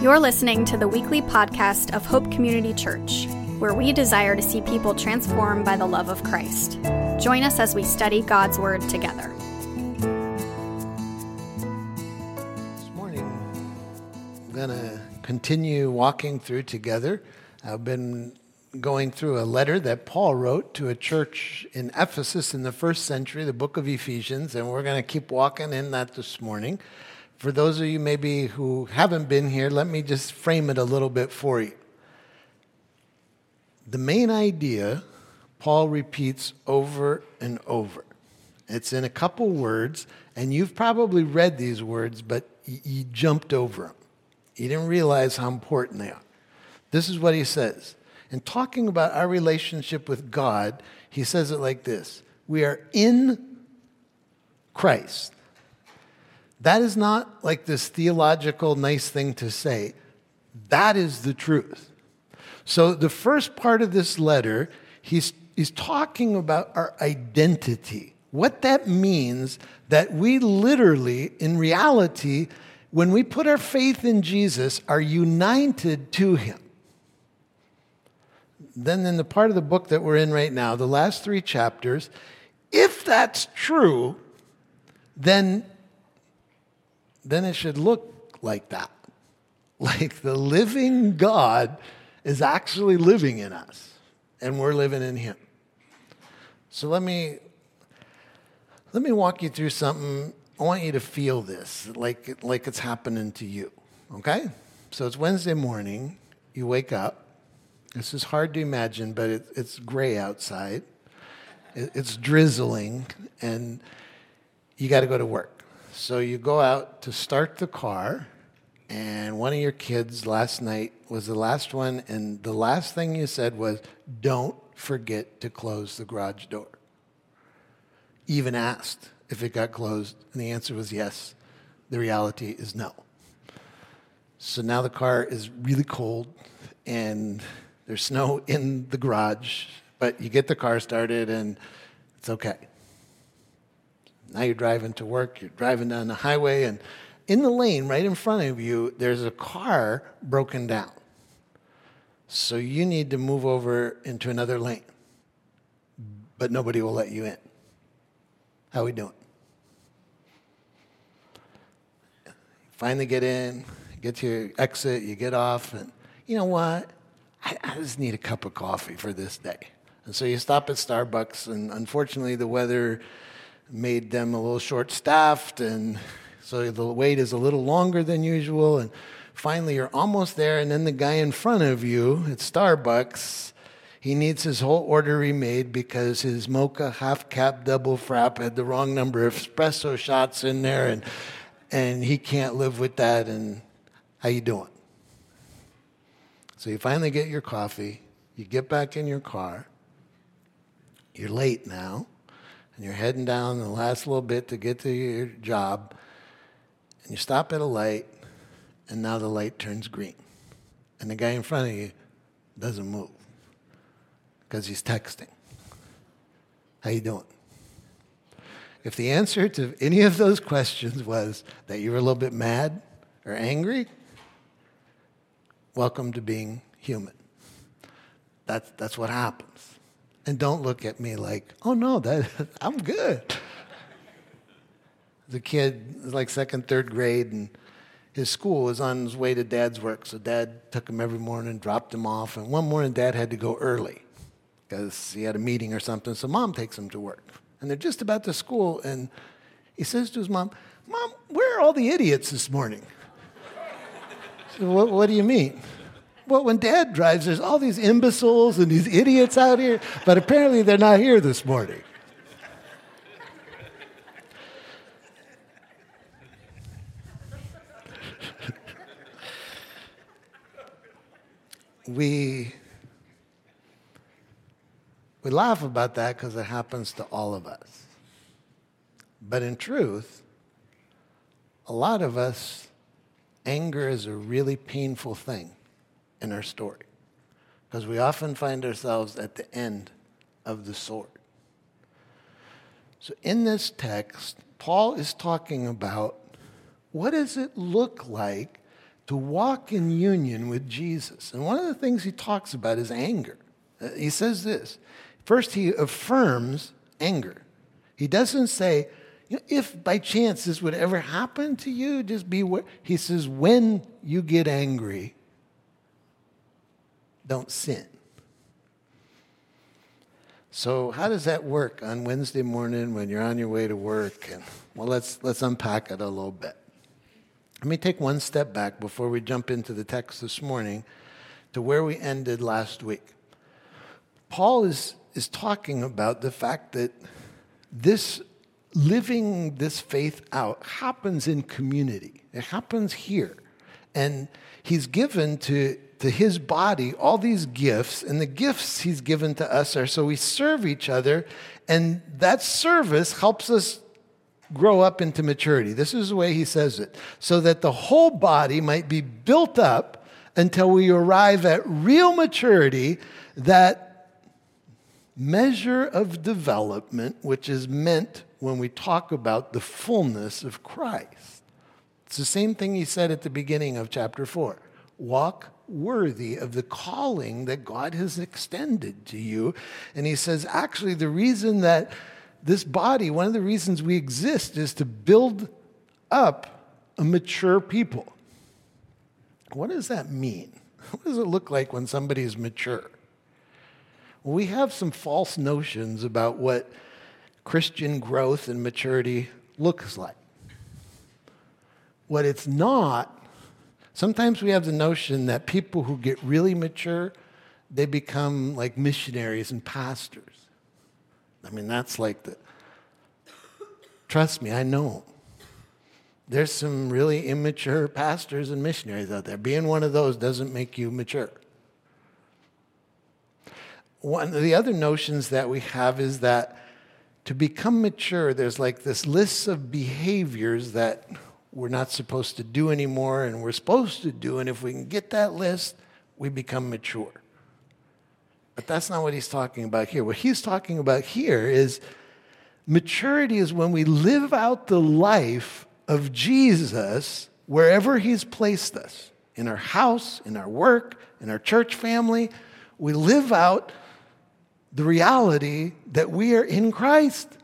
You're listening to the weekly podcast of Hope Community Church, where we desire to see people transformed by the love of Christ. Join us as we study God's Word together. This morning, I'm going to continue walking through together. I've been going through a letter that Paul wrote to a church in Ephesus in the first century, the book of Ephesians, and we're going to keep walking in that this morning. For those of you maybe who haven't been here, let me just frame it a little bit for you. The main idea Paul repeats over and over. It's in a couple words, and you've probably read these words, but you jumped over them. You didn't realize how important they are. This is what he says. In talking about our relationship with God, he says it like this We are in Christ. That is not like this theological nice thing to say. That is the truth. So, the first part of this letter, he's, he's talking about our identity. What that means that we literally, in reality, when we put our faith in Jesus, are united to him. Then, in the part of the book that we're in right now, the last three chapters, if that's true, then then it should look like that. Like the living God is actually living in us, and we're living in Him. So let me let me walk you through something. I want you to feel this, like like it's happening to you. Okay? So it's Wednesday morning. You wake up. This is hard to imagine, but it, it's gray outside. It, it's drizzling, and you got to go to work. So you go out to start the car, and one of your kids last night was the last one, and the last thing you said was, Don't forget to close the garage door. Even asked if it got closed, and the answer was yes. The reality is no. So now the car is really cold, and there's snow in the garage, but you get the car started, and it's okay. Now you're driving to work, you're driving down the highway, and in the lane right in front of you, there's a car broken down. So you need to move over into another lane, but nobody will let you in. How are we doing? Finally get in, get to your exit, you get off, and you know what? I, I just need a cup of coffee for this day. And so you stop at Starbucks, and unfortunately, the weather made them a little short staffed, and so the wait is a little longer than usual. And finally, you're almost there, and then the guy in front of you at Starbucks. He needs his whole order remade because his mocha half cap double frap had the wrong number of espresso shots in there, and and he can't live with that. And how you doing? So you finally get your coffee. You get back in your car. You're late now and you're heading down the last little bit to get to your job, and you stop at a light, and now the light turns green. And the guy in front of you doesn't move because he's texting. How you doing? If the answer to any of those questions was that you were a little bit mad or angry, welcome to being human. That's, that's what happens. And don't look at me like, oh no, that, I'm good. The kid, like second, third grade, and his school was on his way to dad's work. So dad took him every morning, dropped him off. And one morning, dad had to go early because he had a meeting or something. So mom takes him to work. And they're just about to school. And he says to his mom, Mom, where are all the idiots this morning? So what, what do you mean? Well, when dad drives, there's all these imbeciles and these idiots out here, but apparently they're not here this morning. we, we laugh about that because it happens to all of us. But in truth, a lot of us, anger is a really painful thing in our story because we often find ourselves at the end of the sword. So, in this text, Paul is talking about what does it look like to walk in union with Jesus. And one of the things he talks about is anger. Uh, he says this first, he affirms anger. He doesn't say, if by chance this would ever happen to you, just be what he says, when you get angry, don't sin. So how does that work on Wednesday morning when you're on your way to work? And well, let's let's unpack it a little bit. Let me take one step back before we jump into the text this morning to where we ended last week. Paul is, is talking about the fact that this living this faith out happens in community. It happens here. And he's given to, to his body all these gifts, and the gifts he's given to us are so we serve each other, and that service helps us grow up into maturity. This is the way he says it so that the whole body might be built up until we arrive at real maturity, that measure of development which is meant when we talk about the fullness of Christ. It's the same thing he said at the beginning of chapter 4 walk worthy of the calling that God has extended to you. And he says, actually, the reason that this body, one of the reasons we exist is to build up a mature people. What does that mean? What does it look like when somebody is mature? Well, we have some false notions about what Christian growth and maturity looks like. What it's not, sometimes we have the notion that people who get really mature, they become like missionaries and pastors. I mean, that's like the. Trust me, I know. There's some really immature pastors and missionaries out there. Being one of those doesn't make you mature. One of the other notions that we have is that to become mature, there's like this list of behaviors that we're not supposed to do anymore and we're supposed to do. And if we can get that list, we become mature. But that's not what he's talking about here. What he's talking about here is maturity is when we live out the life of Jesus wherever he's placed us in our house, in our work, in our church family. We live out the reality that we are in Christ.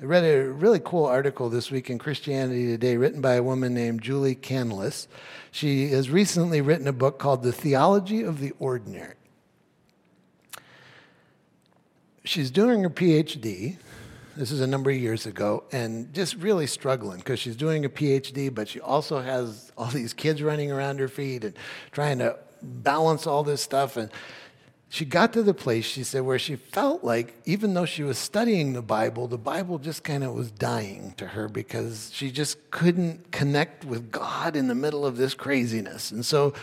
I read a really cool article this week in Christianity Today written by a woman named Julie Canlis. She has recently written a book called The Theology of the Ordinary she's doing her PhD. This is a number of years ago, and just really struggling because she's doing a PhD, but she also has all these kids running around her feet and trying to balance all this stuff. And she got to the place, she said, where she felt like, even though she was studying the Bible, the Bible just kind of was dying to her because she just couldn't connect with God in the middle of this craziness. And so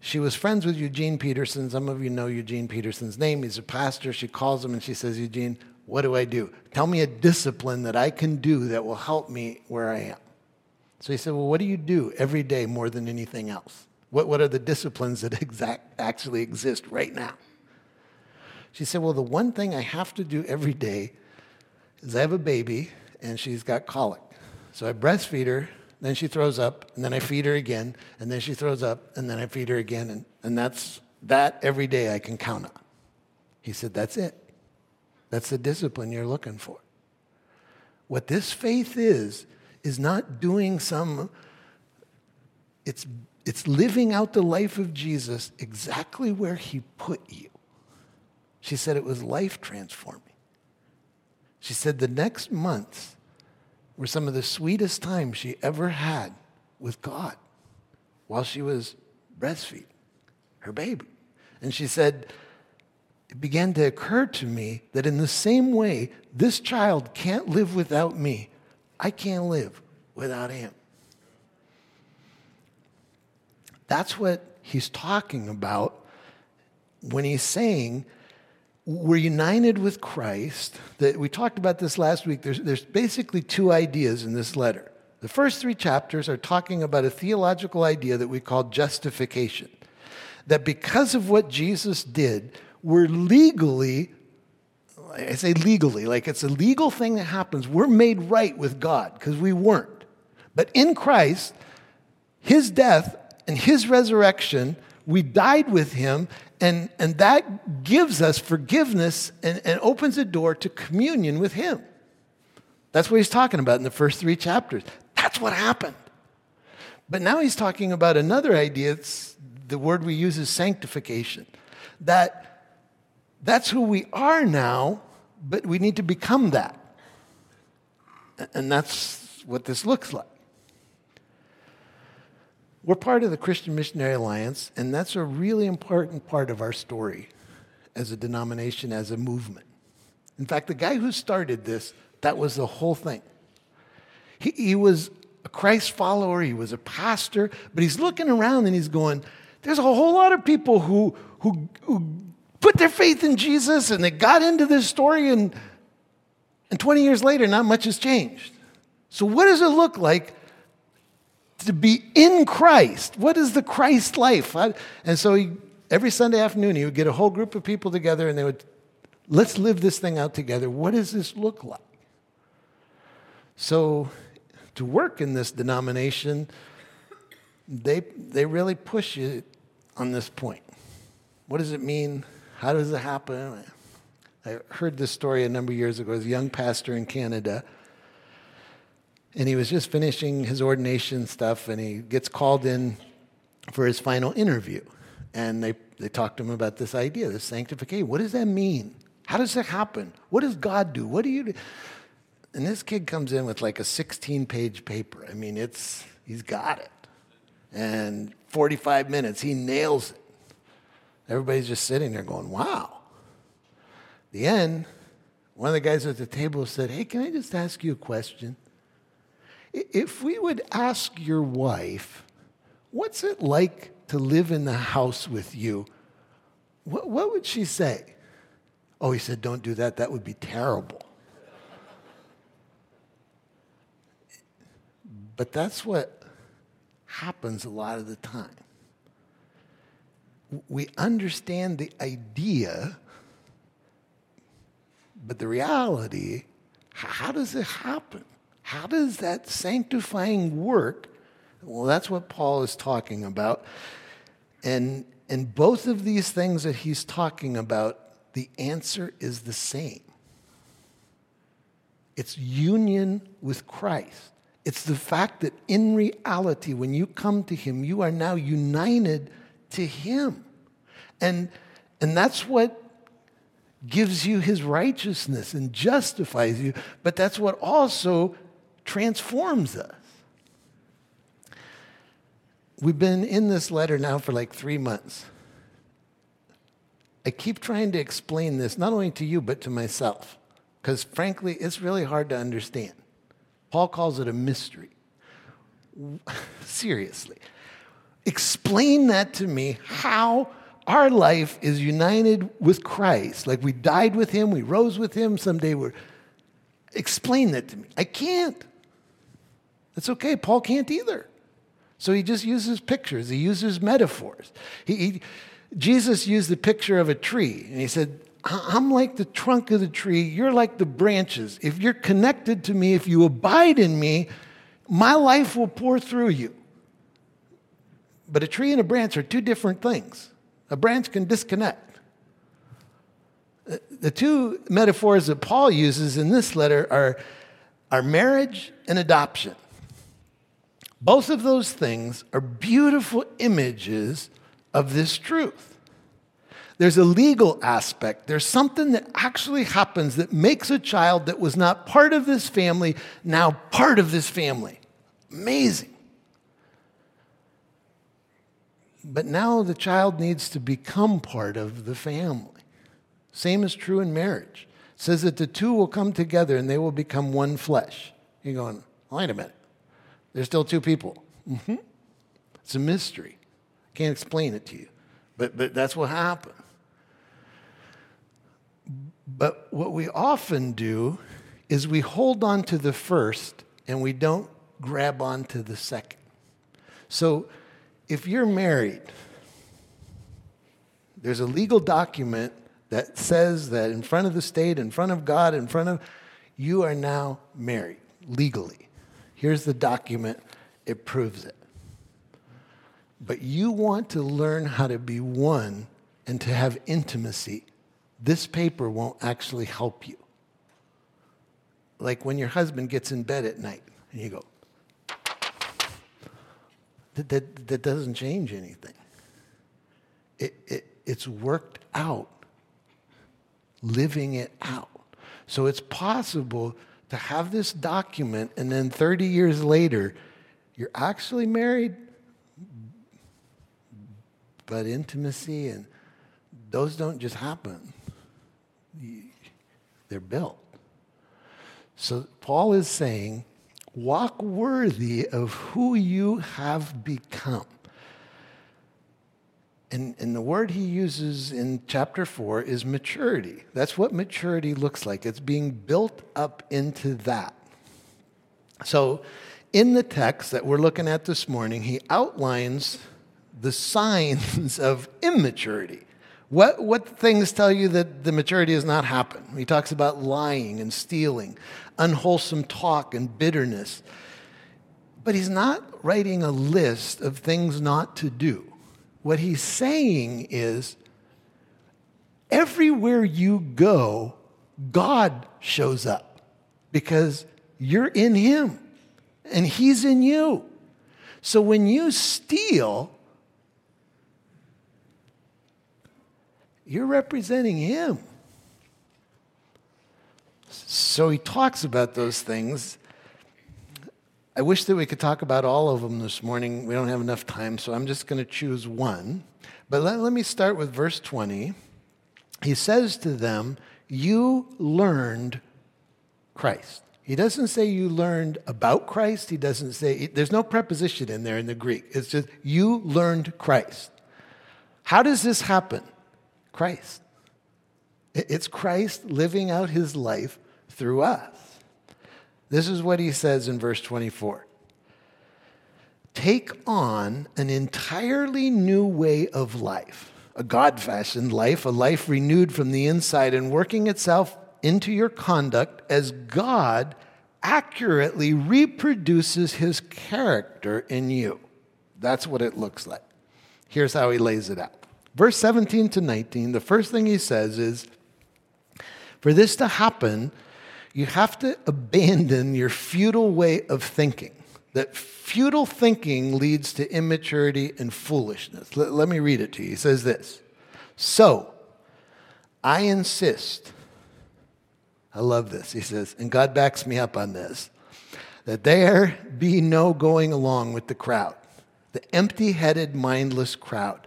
she was friends with Eugene Peterson. Some of you know Eugene Peterson's name. He's a pastor. She calls him and she says, Eugene, what do I do? Tell me a discipline that I can do that will help me where I am. So he said, Well, what do you do every day more than anything else? What, what are the disciplines that exact, actually exist right now? She said, Well, the one thing I have to do every day is I have a baby and she's got colic. So I breastfeed her then she throws up, and then I feed her again, and then she throws up, and then I feed her again, and, and that's that every day I can count on. He said, That's it. That's the discipline you're looking for. What this faith is, is not doing some, it's, it's living out the life of Jesus exactly where he put you. She said it was life transforming. She said the next months, were some of the sweetest times she ever had with God while she was breastfeeding her baby. And she said, it began to occur to me that in the same way this child can't live without me, I can't live without him. That's what he's talking about when he's saying we're united with Christ. That we talked about this last week. There's, there's basically two ideas in this letter. The first three chapters are talking about a theological idea that we call justification. That because of what Jesus did, we're legally, I say legally, like it's a legal thing that happens. We're made right with God because we weren't. But in Christ, his death and his resurrection, we died with him, and, and that gives us forgiveness and, and opens a door to communion with him. That's what he's talking about in the first three chapters. That's what happened. But now he's talking about another idea. It's the word we use is sanctification. That that's who we are now, but we need to become that. And that's what this looks like. We're part of the Christian Missionary Alliance, and that's a really important part of our story as a denomination, as a movement. In fact, the guy who started this, that was the whole thing. He, he was a Christ follower, he was a pastor, but he's looking around and he's going, There's a whole lot of people who, who, who put their faith in Jesus and they got into this story, and, and 20 years later, not much has changed. So, what does it look like to be in Christ? What is the Christ life? And so, he, every Sunday afternoon, he would get a whole group of people together and they would, let's live this thing out together. What does this look like? So, to work in this denomination, they, they really push you on this point. What does it mean? How does it happen? I heard this story a number of years ago. As a young pastor in Canada, and he was just finishing his ordination stuff, and he gets called in for his final interview. And they, they talked to him about this idea, this sanctification. What does that mean? How does that happen? What does God do? What do you do? And this kid comes in with like a 16 page paper. I mean, it's, he's got it. And 45 minutes, he nails it. Everybody's just sitting there going, wow. The end, one of the guys at the table said, Hey, can I just ask you a question? If we would ask your wife, what's it like to live in the house with you? What, what would she say? Oh, he said, Don't do that. That would be terrible. But that's what happens a lot of the time. We understand the idea, but the reality, how does it happen? How does that sanctifying work? Well, that's what Paul is talking about. And, and both of these things that he's talking about, the answer is the same it's union with Christ. It's the fact that in reality, when you come to Him, you are now united to Him. And, and that's what gives you His righteousness and justifies you, but that's what also transforms us. We've been in this letter now for like three months. I keep trying to explain this, not only to you, but to myself, because frankly, it's really hard to understand. Paul calls it a mystery. Seriously. Explain that to me how our life is united with Christ. Like we died with him, we rose with him, someday we're. Explain that to me. I can't. That's okay. Paul can't either. So he just uses pictures, he uses metaphors. He, he, Jesus used the picture of a tree, and he said, I'm like the trunk of the tree, you're like the branches. If you're connected to me, if you abide in me, my life will pour through you. But a tree and a branch are two different things. A branch can disconnect. The two metaphors that Paul uses in this letter are, are marriage and adoption. Both of those things are beautiful images of this truth. There's a legal aspect. There's something that actually happens that makes a child that was not part of this family now part of this family. Amazing. But now the child needs to become part of the family. Same is true in marriage. It says that the two will come together and they will become one flesh. You're going, wait a minute. There's still two people. Mm-hmm. It's a mystery. I can't explain it to you. But, but that's what happened. But what we often do is we hold on to the first and we don't grab on to the second. So if you're married, there's a legal document that says that in front of the state, in front of God, in front of you are now married legally. Here's the document, it proves it. but you want to learn how to be one and to have intimacy, this paper won't actually help you. Like when your husband gets in bed at night and you go, that, that, that doesn't change anything. It, it, it's worked out, living it out. So it's possible to have this document and then 30 years later, you're actually married, but intimacy and those don't just happen, they're built. So Paul is saying, walk worthy of who you have become. And, and the word he uses in chapter 4 is maturity. That's what maturity looks like. It's being built up into that. So, in the text that we're looking at this morning, he outlines the signs of immaturity. What, what things tell you that the maturity has not happened? He talks about lying and stealing, unwholesome talk and bitterness. But he's not writing a list of things not to do. What he's saying is everywhere you go, God shows up because you're in him and he's in you. So when you steal, you're representing him. So he talks about those things I wish that we could talk about all of them this morning. We don't have enough time, so I'm just going to choose one. But let, let me start with verse 20. He says to them, You learned Christ. He doesn't say you learned about Christ. He doesn't say, there's no preposition in there in the Greek. It's just, you learned Christ. How does this happen? Christ. It's Christ living out his life through us. This is what he says in verse 24 Take on an entirely new way of life, a God fashioned life, a life renewed from the inside and working itself into your conduct as God accurately reproduces his character in you. That's what it looks like. Here's how he lays it out. Verse 17 to 19, the first thing he says is, For this to happen, you have to abandon your futile way of thinking. That futile thinking leads to immaturity and foolishness. Let, let me read it to you. He says this So, I insist, I love this. He says, and God backs me up on this, that there be no going along with the crowd, the empty headed, mindless crowd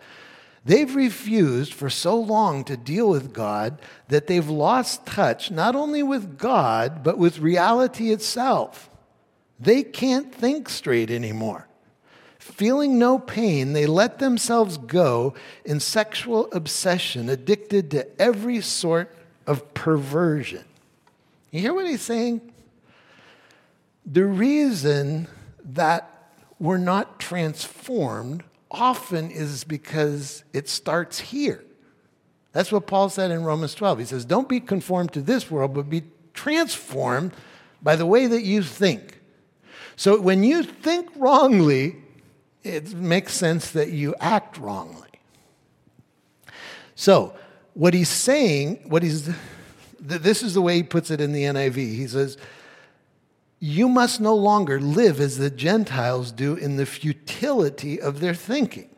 They've refused for so long to deal with God that they've lost touch not only with God, but with reality itself. They can't think straight anymore. Feeling no pain, they let themselves go in sexual obsession, addicted to every sort of perversion. You hear what he's saying? The reason that we're not transformed often is because it starts here. That's what Paul said in Romans 12. He says, Don't be conformed to this world, but be transformed by the way that you think. So when you think wrongly, it makes sense that you act wrongly. So, what he's saying, what he's, this is the way he puts it in the NIV. He says, you must no longer live as the Gentiles do in the futility of their thinking.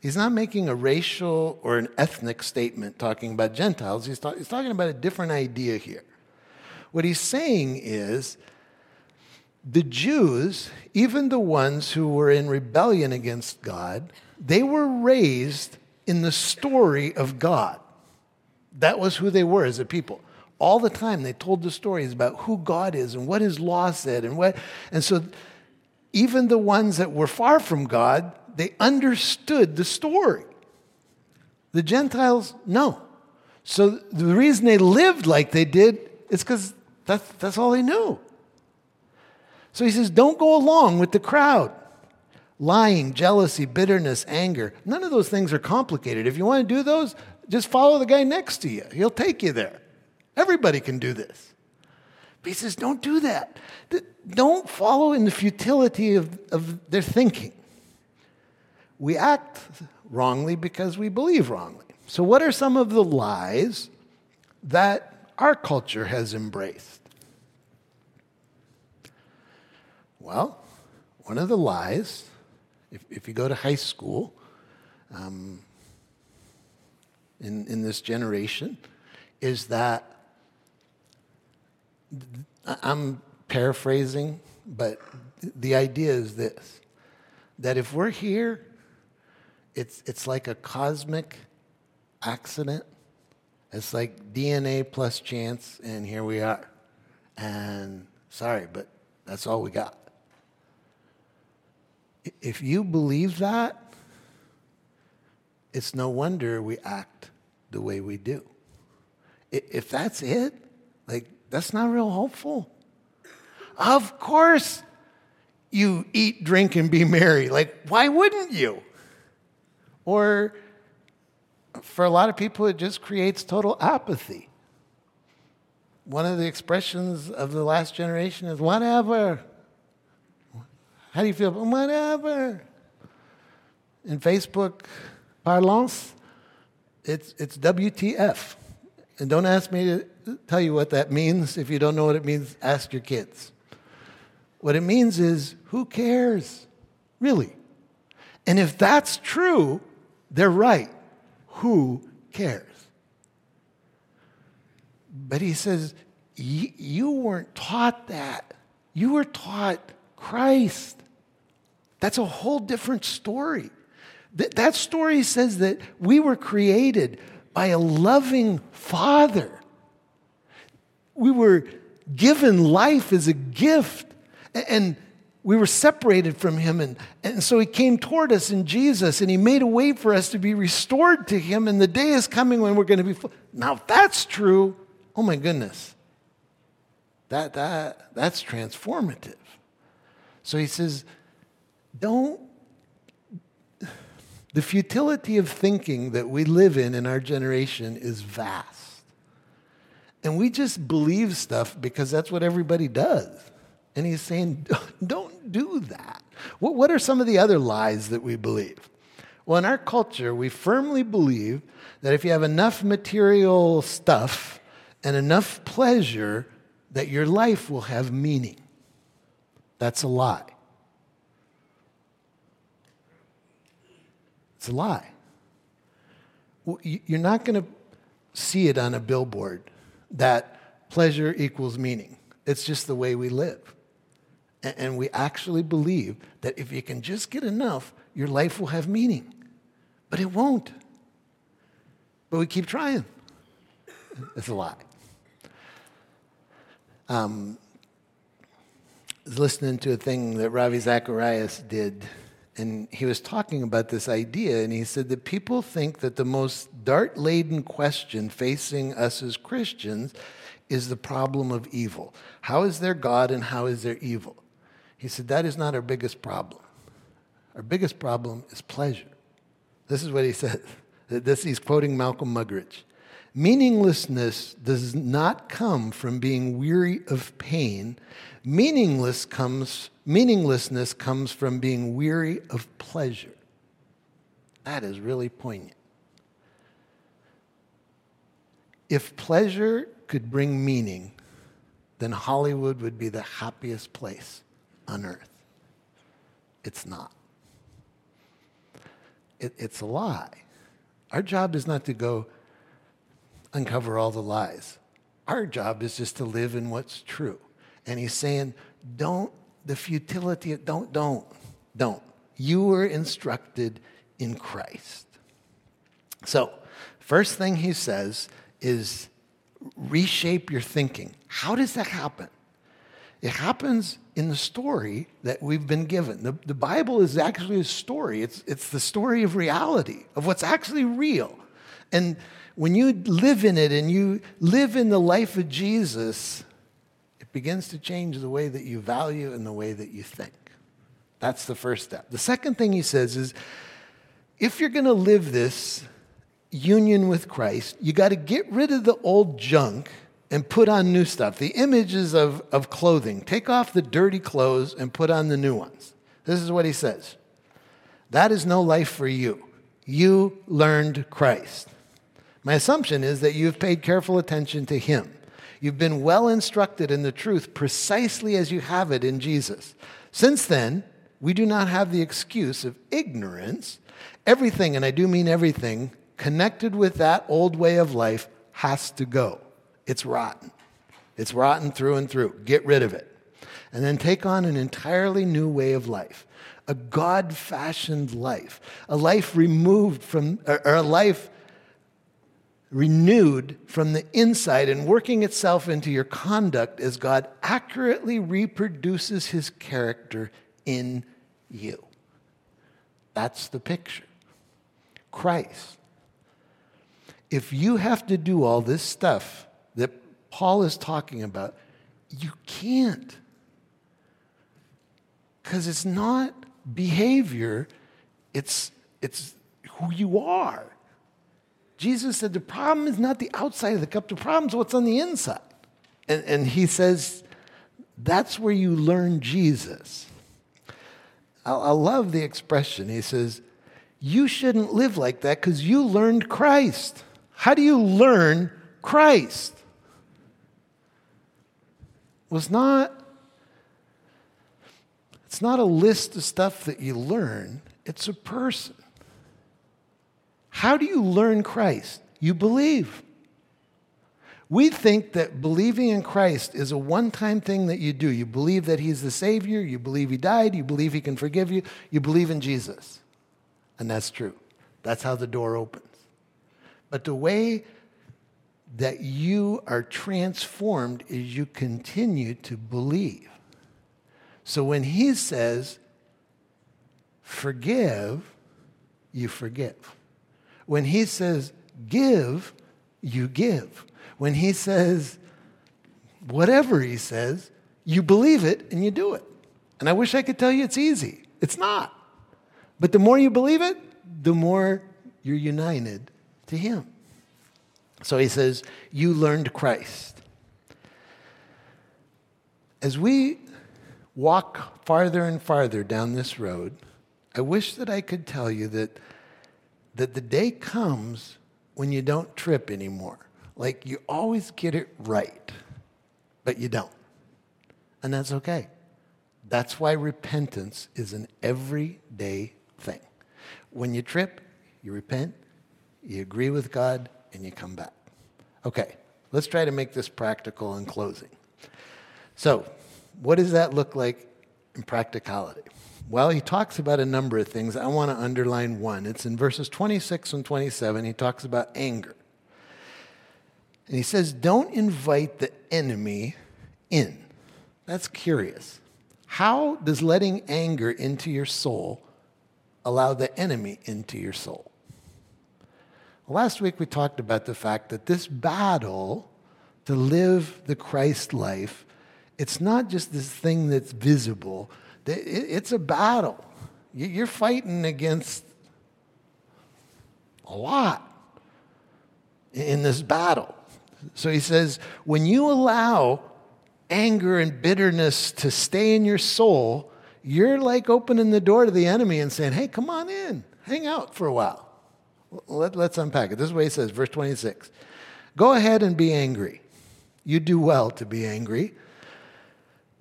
He's not making a racial or an ethnic statement talking about Gentiles. He's, he's talking about a different idea here. What he's saying is the Jews, even the ones who were in rebellion against God, they were raised in the story of God. That was who they were as a people all the time they told the stories about who God is and what his law said and what and so even the ones that were far from God they understood the story. The Gentiles no. So the reason they lived like they did is because that's, that's all they knew. So he says don't go along with the crowd. Lying jealousy bitterness anger none of those things are complicated. If you want to do those just follow the guy next to you. He'll take you there Everybody can do this. But he says, don't do that. Don't follow in the futility of, of their thinking. We act wrongly because we believe wrongly. So, what are some of the lies that our culture has embraced? Well, one of the lies, if, if you go to high school um, in, in this generation, is that I'm paraphrasing, but the idea is this that if we're here, it's, it's like a cosmic accident. It's like DNA plus chance, and here we are. And sorry, but that's all we got. If you believe that, it's no wonder we act the way we do. If that's it, like, that's not real hopeful. Of course, you eat, drink, and be merry. Like, why wouldn't you? Or for a lot of people, it just creates total apathy. One of the expressions of the last generation is whatever. How do you feel? Whatever. In Facebook parlance, it's, it's WTF. And don't ask me to tell you what that means. If you don't know what it means, ask your kids. What it means is, who cares? Really? And if that's true, they're right. Who cares? But he says, You weren't taught that. You were taught Christ. That's a whole different story. That story says that we were created by a loving Father. We were given life as a gift, and we were separated from Him. And, and so He came toward us in Jesus, and He made a way for us to be restored to Him. And the day is coming when we're going to be. Full. Now, if that's true, oh my goodness, that, that, that's transformative. So He says, don't the futility of thinking that we live in in our generation is vast. And we just believe stuff because that's what everybody does. And he's saying, don't do that. What, what are some of the other lies that we believe? Well, in our culture, we firmly believe that if you have enough material stuff and enough pleasure, that your life will have meaning. That's a lie. It's a lie. You're not going to see it on a billboard that pleasure equals meaning. It's just the way we live. And we actually believe that if you can just get enough, your life will have meaning. But it won't. But we keep trying. It's a lie. Um, I was listening to a thing that Ravi Zacharias did and he was talking about this idea, and he said that people think that the most dart laden question facing us as Christians is the problem of evil. How is there God and how is there evil? He said that is not our biggest problem. Our biggest problem is pleasure. This is what he said. This he's quoting Malcolm Muggeridge. Meaninglessness does not come from being weary of pain. Meaningless comes, meaninglessness comes from being weary of pleasure. That is really poignant. If pleasure could bring meaning, then Hollywood would be the happiest place on earth. It's not. It, it's a lie. Our job is not to go uncover all the lies. Our job is just to live in what's true. And he's saying, don't, the futility, of don't, don't, don't. You were instructed in Christ. So, first thing he says is reshape your thinking. How does that happen? It happens in the story that we've been given. The, the Bible is actually a story, it's, it's the story of reality, of what's actually real. And when you live in it and you live in the life of Jesus, it begins to change the way that you value and the way that you think. That's the first step. The second thing he says is if you're going to live this union with Christ, you got to get rid of the old junk and put on new stuff. The images of, of clothing. Take off the dirty clothes and put on the new ones. This is what he says That is no life for you. You learned Christ. My assumption is that you've paid careful attention to him. You've been well instructed in the truth precisely as you have it in Jesus. Since then, we do not have the excuse of ignorance. Everything, and I do mean everything, connected with that old way of life has to go. It's rotten. It's rotten through and through. Get rid of it. And then take on an entirely new way of life a God fashioned life, a life removed from, or a life renewed from the inside and working itself into your conduct as God accurately reproduces his character in you. That's the picture. Christ. If you have to do all this stuff that Paul is talking about, you can't. Because it's not behavior, it's, it's who you are. Jesus said the problem is not the outside of the cup, the problem is what's on the inside. And, and he says that's where you learn Jesus. I, I love the expression. He says, You shouldn't live like that because you learned Christ. How do you learn Christ? Was not it's not a list of stuff that you learn, it's a person. How do you learn Christ? You believe. We think that believing in Christ is a one time thing that you do. You believe that He's the Savior, you believe He died, you believe He can forgive you, you believe in Jesus. And that's true. That's how the door opens. But the way that you are transformed is you continue to believe. So when He says, forgive, you forgive. When he says give, you give. When he says whatever he says, you believe it and you do it. And I wish I could tell you it's easy. It's not. But the more you believe it, the more you're united to him. So he says, You learned Christ. As we walk farther and farther down this road, I wish that I could tell you that that the day comes when you don't trip anymore. Like you always get it right, but you don't. And that's okay. That's why repentance is an everyday thing. When you trip, you repent, you agree with God, and you come back. Okay, let's try to make this practical in closing. So, what does that look like in practicality? Well, he talks about a number of things. I want to underline one. It's in verses 26 and 27. He talks about anger. And he says, Don't invite the enemy in. That's curious. How does letting anger into your soul allow the enemy into your soul? Last week we talked about the fact that this battle to live the Christ life, it's not just this thing that's visible it's a battle. You're fighting against a lot in this battle. So he says, when you allow anger and bitterness to stay in your soul, you're like opening the door to the enemy and saying, hey, come on in, hang out for a while. Let, us unpack it. This is what he says, verse 26. Go ahead and be angry. You do well to be angry.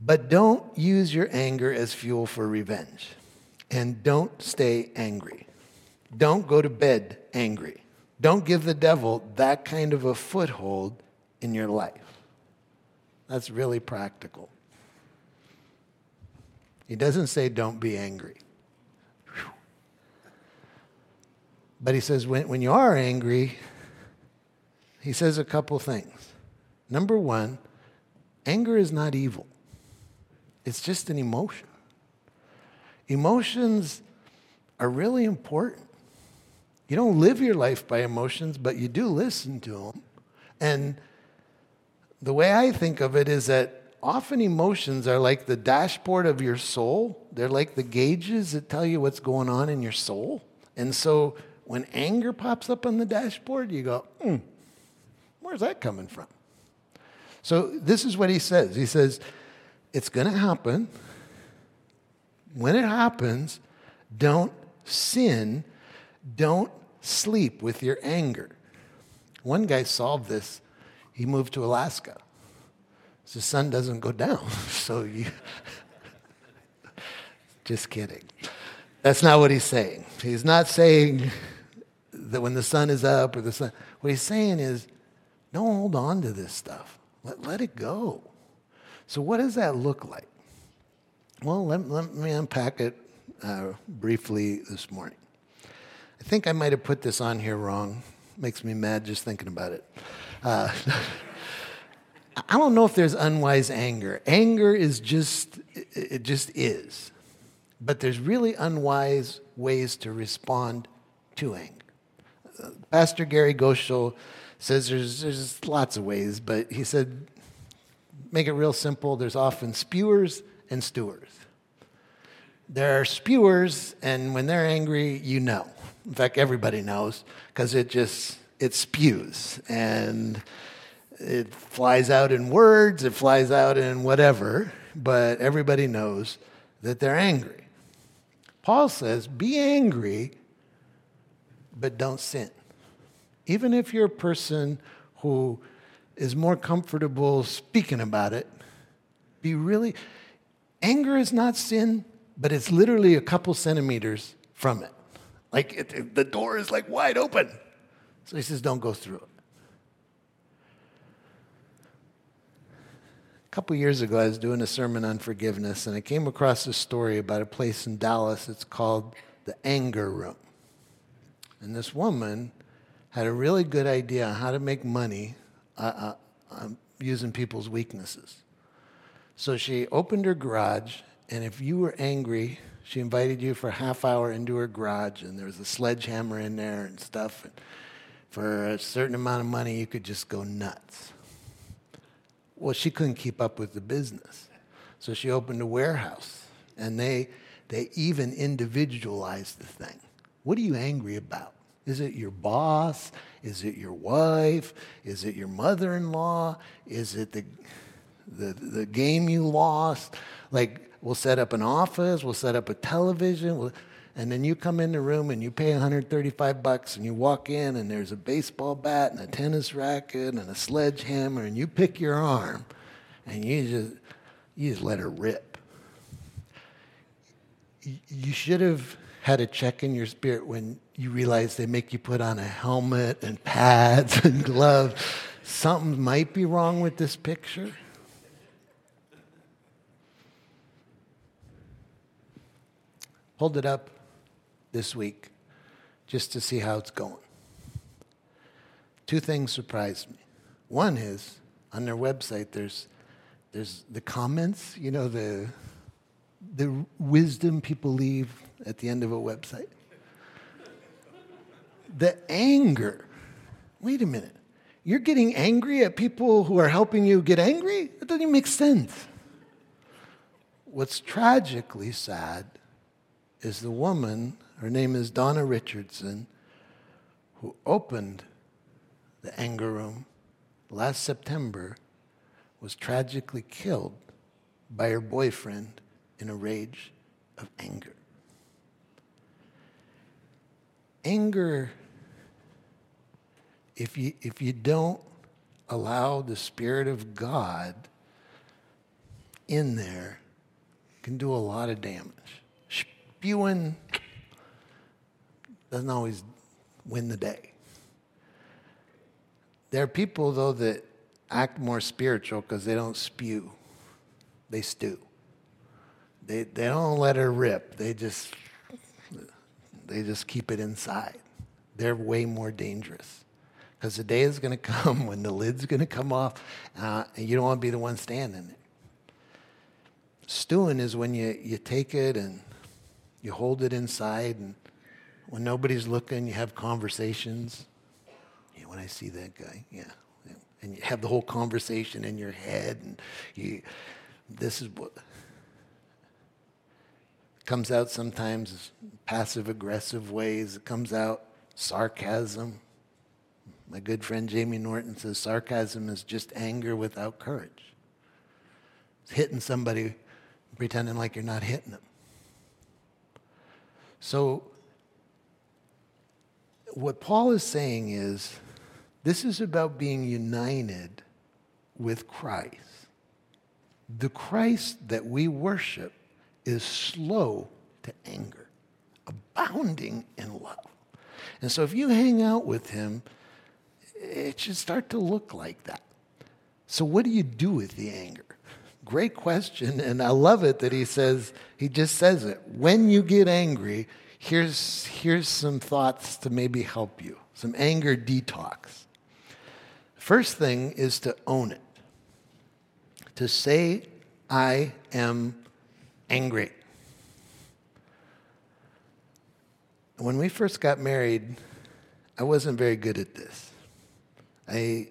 But don't use your anger as fuel for revenge. And don't stay angry. Don't go to bed angry. Don't give the devil that kind of a foothold in your life. That's really practical. He doesn't say don't be angry. But he says when, when you are angry, he says a couple things. Number one, anger is not evil. It's just an emotion. Emotions are really important. You don't live your life by emotions, but you do listen to them. And the way I think of it is that often emotions are like the dashboard of your soul. They're like the gauges that tell you what's going on in your soul. And so when anger pops up on the dashboard, you go, hmm, where's that coming from? So this is what he says. He says, It's going to happen. When it happens, don't sin, don't sleep with your anger. One guy solved this. He moved to Alaska. So the sun doesn't go down. So you. Just kidding. That's not what he's saying. He's not saying that when the sun is up or the sun. What he's saying is don't hold on to this stuff. Let, let it go. So, what does that look like? Well, let, let me unpack it uh, briefly this morning. I think I might have put this on here wrong. Makes me mad just thinking about it. Uh, I don't know if there's unwise anger. Anger is just, it just is. But there's really unwise ways to respond to anger. Uh, Pastor Gary Goschel says there's, there's lots of ways, but he said, make it real simple. There's often spewers and stewers. There are spewers, and when they're angry, you know. In fact, everybody knows because it just it spews and it flies out in words, it flies out in whatever, but everybody knows that they're angry. Paul says, be angry, but don't sin. Even if you're a person who is more comfortable speaking about it, be really, anger is not sin, but it's literally a couple centimeters from it. Like it, it, the door is like wide open. So he says, don't go through it. A couple years ago, I was doing a sermon on forgiveness, and I came across a story about a place in Dallas. It's called the Anger Room. And this woman had a really good idea on how to make money uh, uh, using people's weaknesses. So she opened her garage, and if you were angry, she invited you for a half hour into her garage, and there was a sledgehammer in there and stuff. And for a certain amount of money, you could just go nuts. Well, she couldn't keep up with the business. So she opened a warehouse, and they, they even individualized the thing. What are you angry about? Is it your boss? Is it your wife? Is it your mother in law? Is it the, the, the game you lost? Like, we'll set up an office, we'll set up a television, we'll, and then you come in the room and you pay 135 bucks and you walk in and there's a baseball bat and a tennis racket and a sledgehammer and you pick your arm and you just you just let her rip. You should have had a check in your spirit when you realize they make you put on a helmet and pads and gloves. Something might be wrong with this picture. Hold it up this week just to see how it's going. Two things surprised me. One is on their website, there's, there's the comments, you know, the, the wisdom people leave at the end of a website. The anger. Wait a minute. You're getting angry at people who are helping you get angry? That doesn't even make sense. What's tragically sad is the woman her name is Donna Richardson, who opened the anger room last September, was tragically killed by her boyfriend in a rage of anger. Anger, if you, if you don't allow the Spirit of God in there, can do a lot of damage. Spewing doesn't always win the day. There are people, though, that act more spiritual because they don't spew, they stew. They, they don't let her rip. They just, they just keep it inside. They're way more dangerous. Because the day is going to come when the lid's going to come off, uh, and you don't want to be the one standing there. Stewing is when you, you take it and you hold it inside and when nobody's looking, you have conversations. Yeah, when I see that guy, yeah. And you have the whole conversation in your head, and you, this is what comes out sometimes passive aggressive ways. It comes out sarcasm, My good friend Jamie Norton says sarcasm is just anger without courage. It's hitting somebody, pretending like you're not hitting them. So, what Paul is saying is this is about being united with Christ. The Christ that we worship is slow to anger, abounding in love. And so if you hang out with him, it should start to look like that. So, what do you do with the anger? Great question. And I love it that he says, he just says it. When you get angry, here's, here's some thoughts to maybe help you some anger detox. First thing is to own it, to say, I am angry. When we first got married, I wasn't very good at this. I,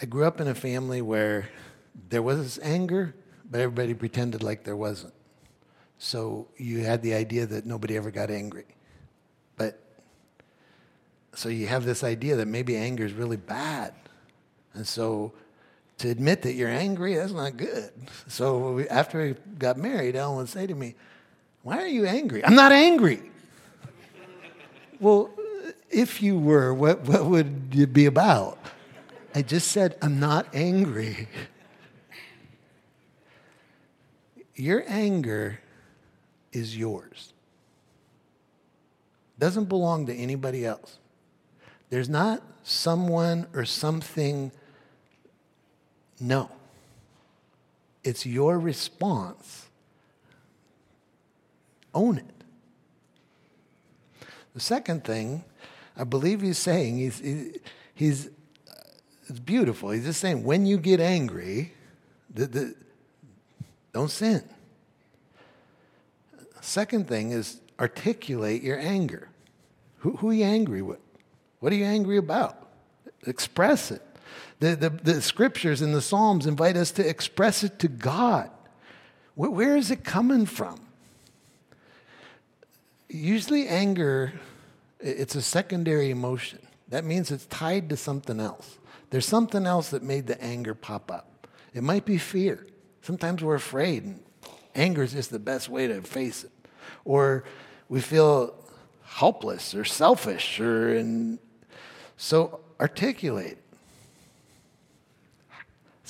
I grew up in a family where there was anger, but everybody pretended like there wasn't. So you had the idea that nobody ever got angry. But so you have this idea that maybe anger is really bad. And so to admit that you're angry, that's not good. So we, after we got married, Ellen would say to me, Why are you angry? I'm not angry. well, if you were, what, what would it be about? I just said, I'm not angry. Your anger is yours. Doesn't belong to anybody else. There's not someone or something. No. It's your response. Own it. The second thing I believe he's saying, he's, he's it's beautiful. He's just saying, when you get angry, the, the, don't sin. Second thing is articulate your anger. Who, who are you angry with? What are you angry about? Express it. The, the, the scriptures and the Psalms invite us to express it to God. where, where is it coming from? Usually, anger, it's a secondary emotion. That means it's tied to something else. There's something else that made the anger pop up. It might be fear. Sometimes we're afraid, and anger is just the best way to face it. Or we feel helpless or selfish, or and so articulate.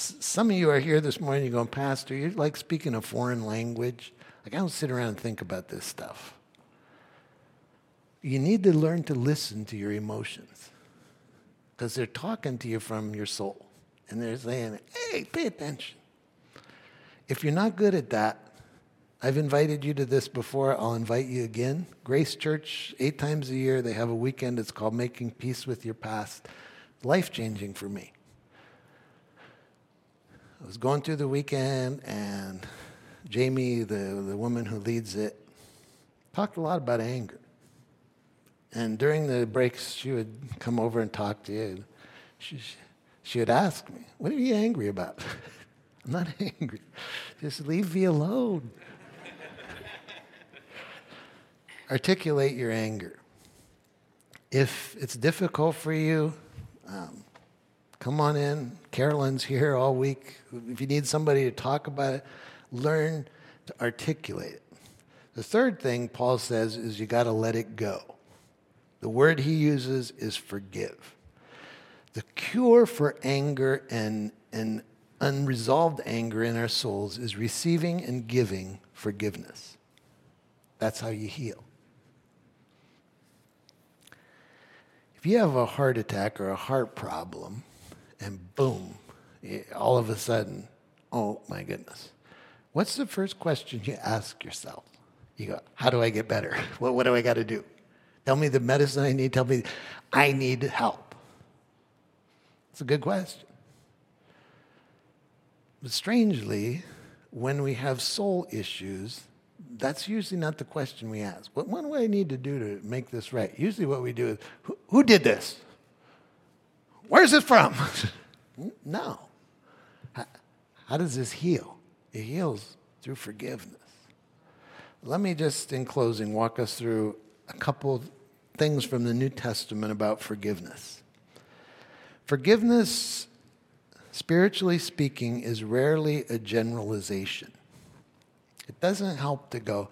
Some of you are here this morning, you're going, Pastor, you're like speaking a foreign language. Like, I don't sit around and think about this stuff. You need to learn to listen to your emotions because they're talking to you from your soul and they're saying, hey, pay attention. If you're not good at that, I've invited you to this before. I'll invite you again. Grace Church, eight times a year, they have a weekend. It's called Making Peace with Your Past. Life changing for me. I was going through the weekend, and Jamie, the, the woman who leads it, talked a lot about anger. And during the breaks, she would come over and talk to you. She, she would ask me, What are you angry about? I'm not angry. Just leave me alone. Articulate your anger. If it's difficult for you, um, come on in. Carolyn's here all week. If you need somebody to talk about it, learn to articulate it. The third thing Paul says is you got to let it go. The word he uses is forgive. The cure for anger and, and unresolved anger in our souls is receiving and giving forgiveness. That's how you heal. If you have a heart attack or a heart problem, and boom, eh, all of a sudden, oh my goodness. What's the first question you ask yourself? You go, how do I get better? What, what do I got to do? Tell me the medicine I need. Tell me I need help. It's a good question. But strangely, when we have soul issues, that's usually not the question we ask. What, what do I need to do to make this right? Usually, what we do is, who, who did this? Where's it from? no. How, how does this heal? It heals through forgiveness. Let me just, in closing, walk us through a couple things from the New Testament about forgiveness. Forgiveness, spiritually speaking, is rarely a generalization. It doesn't help to go,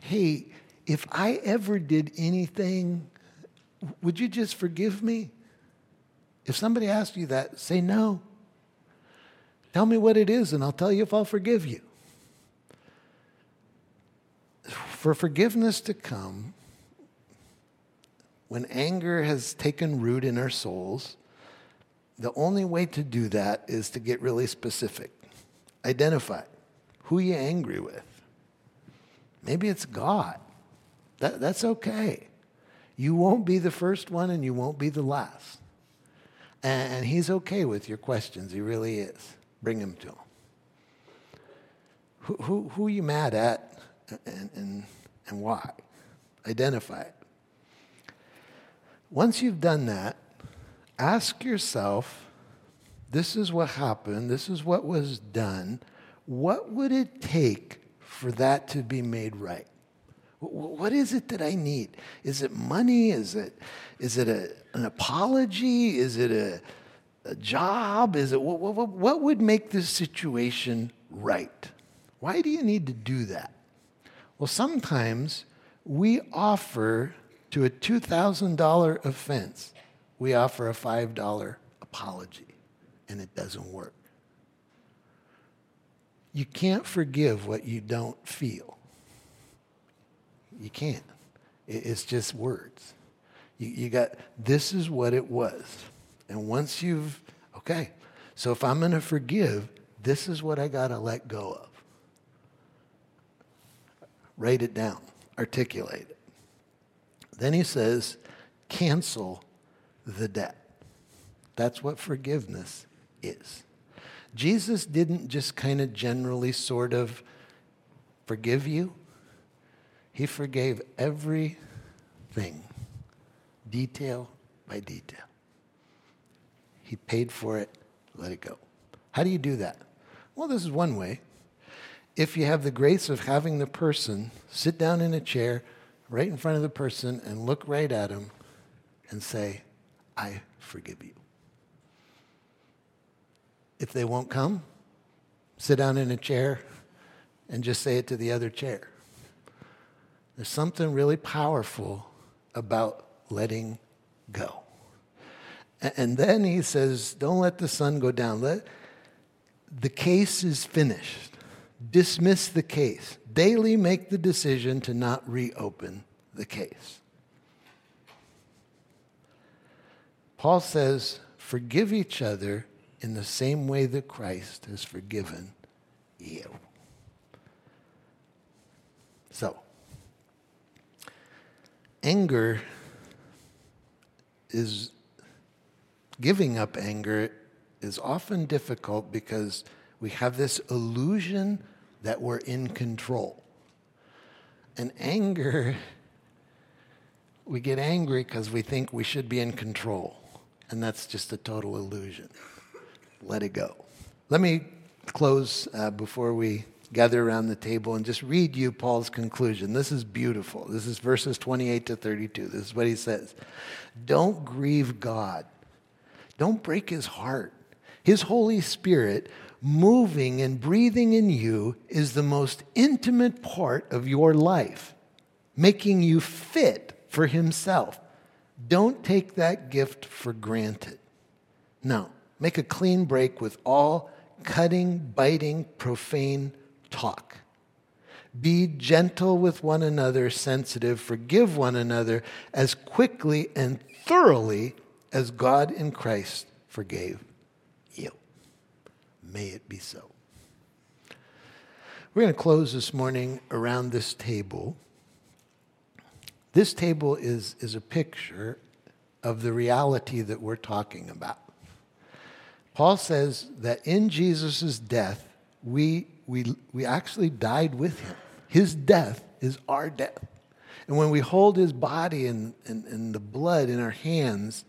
hey, if I ever did anything, would you just forgive me? If somebody asks you that, say no. Tell me what it is, and I'll tell you if I'll forgive you. For forgiveness to come, when anger has taken root in our souls, the only way to do that is to get really specific. Identify who you're angry with. Maybe it's God. That, that's okay. You won't be the first one and you won't be the last. And, he's okay with your questions. He really is. Bring them to him. Who, who, who are you mad at and, and, and why? Identify it. Once you've done that, ask yourself this is what happened, this is what was done. What would it take for that to be made right? What is it that I need? Is it money? Is it, is it a, an apology? Is it a, a job? Is it what, what, what would make this situation right? Why do you need to do that? Well, sometimes we offer to a $2,000 offense, we offer a $5 apology, and it doesn't work. You can't forgive what you don't feel. You can't. It's just words. You, you got, this is what it was. And once you've, okay, so if I'm going to forgive, this is what I got to let go of. Write it down, articulate it. Then he says, cancel the debt. That's what forgiveness is. Jesus didn't just kind of generally sort of forgive you, he forgave everything, detail by detail. He paid for it, let it go. How do you do that? Well, this is one way. If you have the grace of having the person sit down in a chair right in front of the person and look right at him and say, I forgive you. If they won't come, sit down in a chair and just say it to the other chair. There's something really powerful about letting go. And then he says, Don't let the sun go down. Let, the case is finished. Dismiss the case. Daily make the decision to not reopen the case. Paul says, Forgive each other in the same way that Christ has forgiven you. So, anger is giving up anger is often difficult because we have this illusion that we're in control. And anger, we get angry because we think we should be in control. And that's just a total illusion. Let it go. Let me close uh, before we gather around the table and just read you Paul's conclusion. This is beautiful. This is verses 28 to 32. This is what he says Don't grieve God, don't break his heart. His Holy Spirit moving and breathing in you is the most intimate part of your life, making you fit for himself. Don't take that gift for granted. No, make a clean break with all cutting, biting, profane talk. Be gentle with one another, sensitive, forgive one another as quickly and thoroughly as God in Christ forgave you. May it be so. We're going to close this morning around this table. This table is, is a picture of the reality that we're talking about. Paul says that in Jesus' death, we we, we actually died with him. His death is our death. And when we hold his body and, and, and the blood in our hands,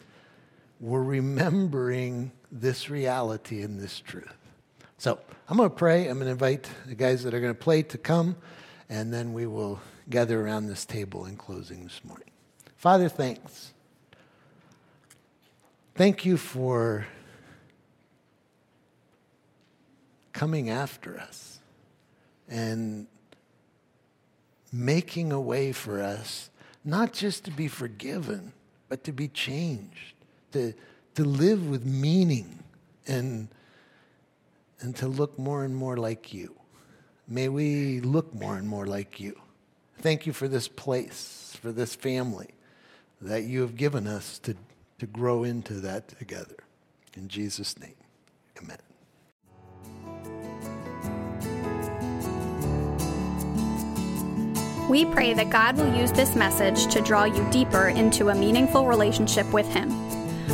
we're remembering this reality and this truth. So I'm going to pray. I'm going to invite the guys that are going to play to come, and then we will gather around this table in closing this morning. Father, thanks. Thank you for coming after us and making a way for us, not just to be forgiven, but to be changed, to, to live with meaning and, and to look more and more like you. May we look more and more like you. Thank you for this place, for this family that you have given us to, to grow into that together. In Jesus' name, amen. We pray that God will use this message to draw you deeper into a meaningful relationship with Him.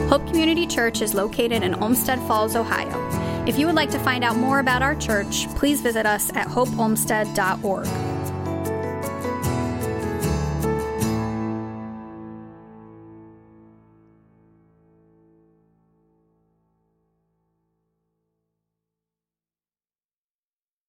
Hope Community Church is located in Olmsted Falls, Ohio. If you would like to find out more about our church, please visit us at hopeolmsted.org.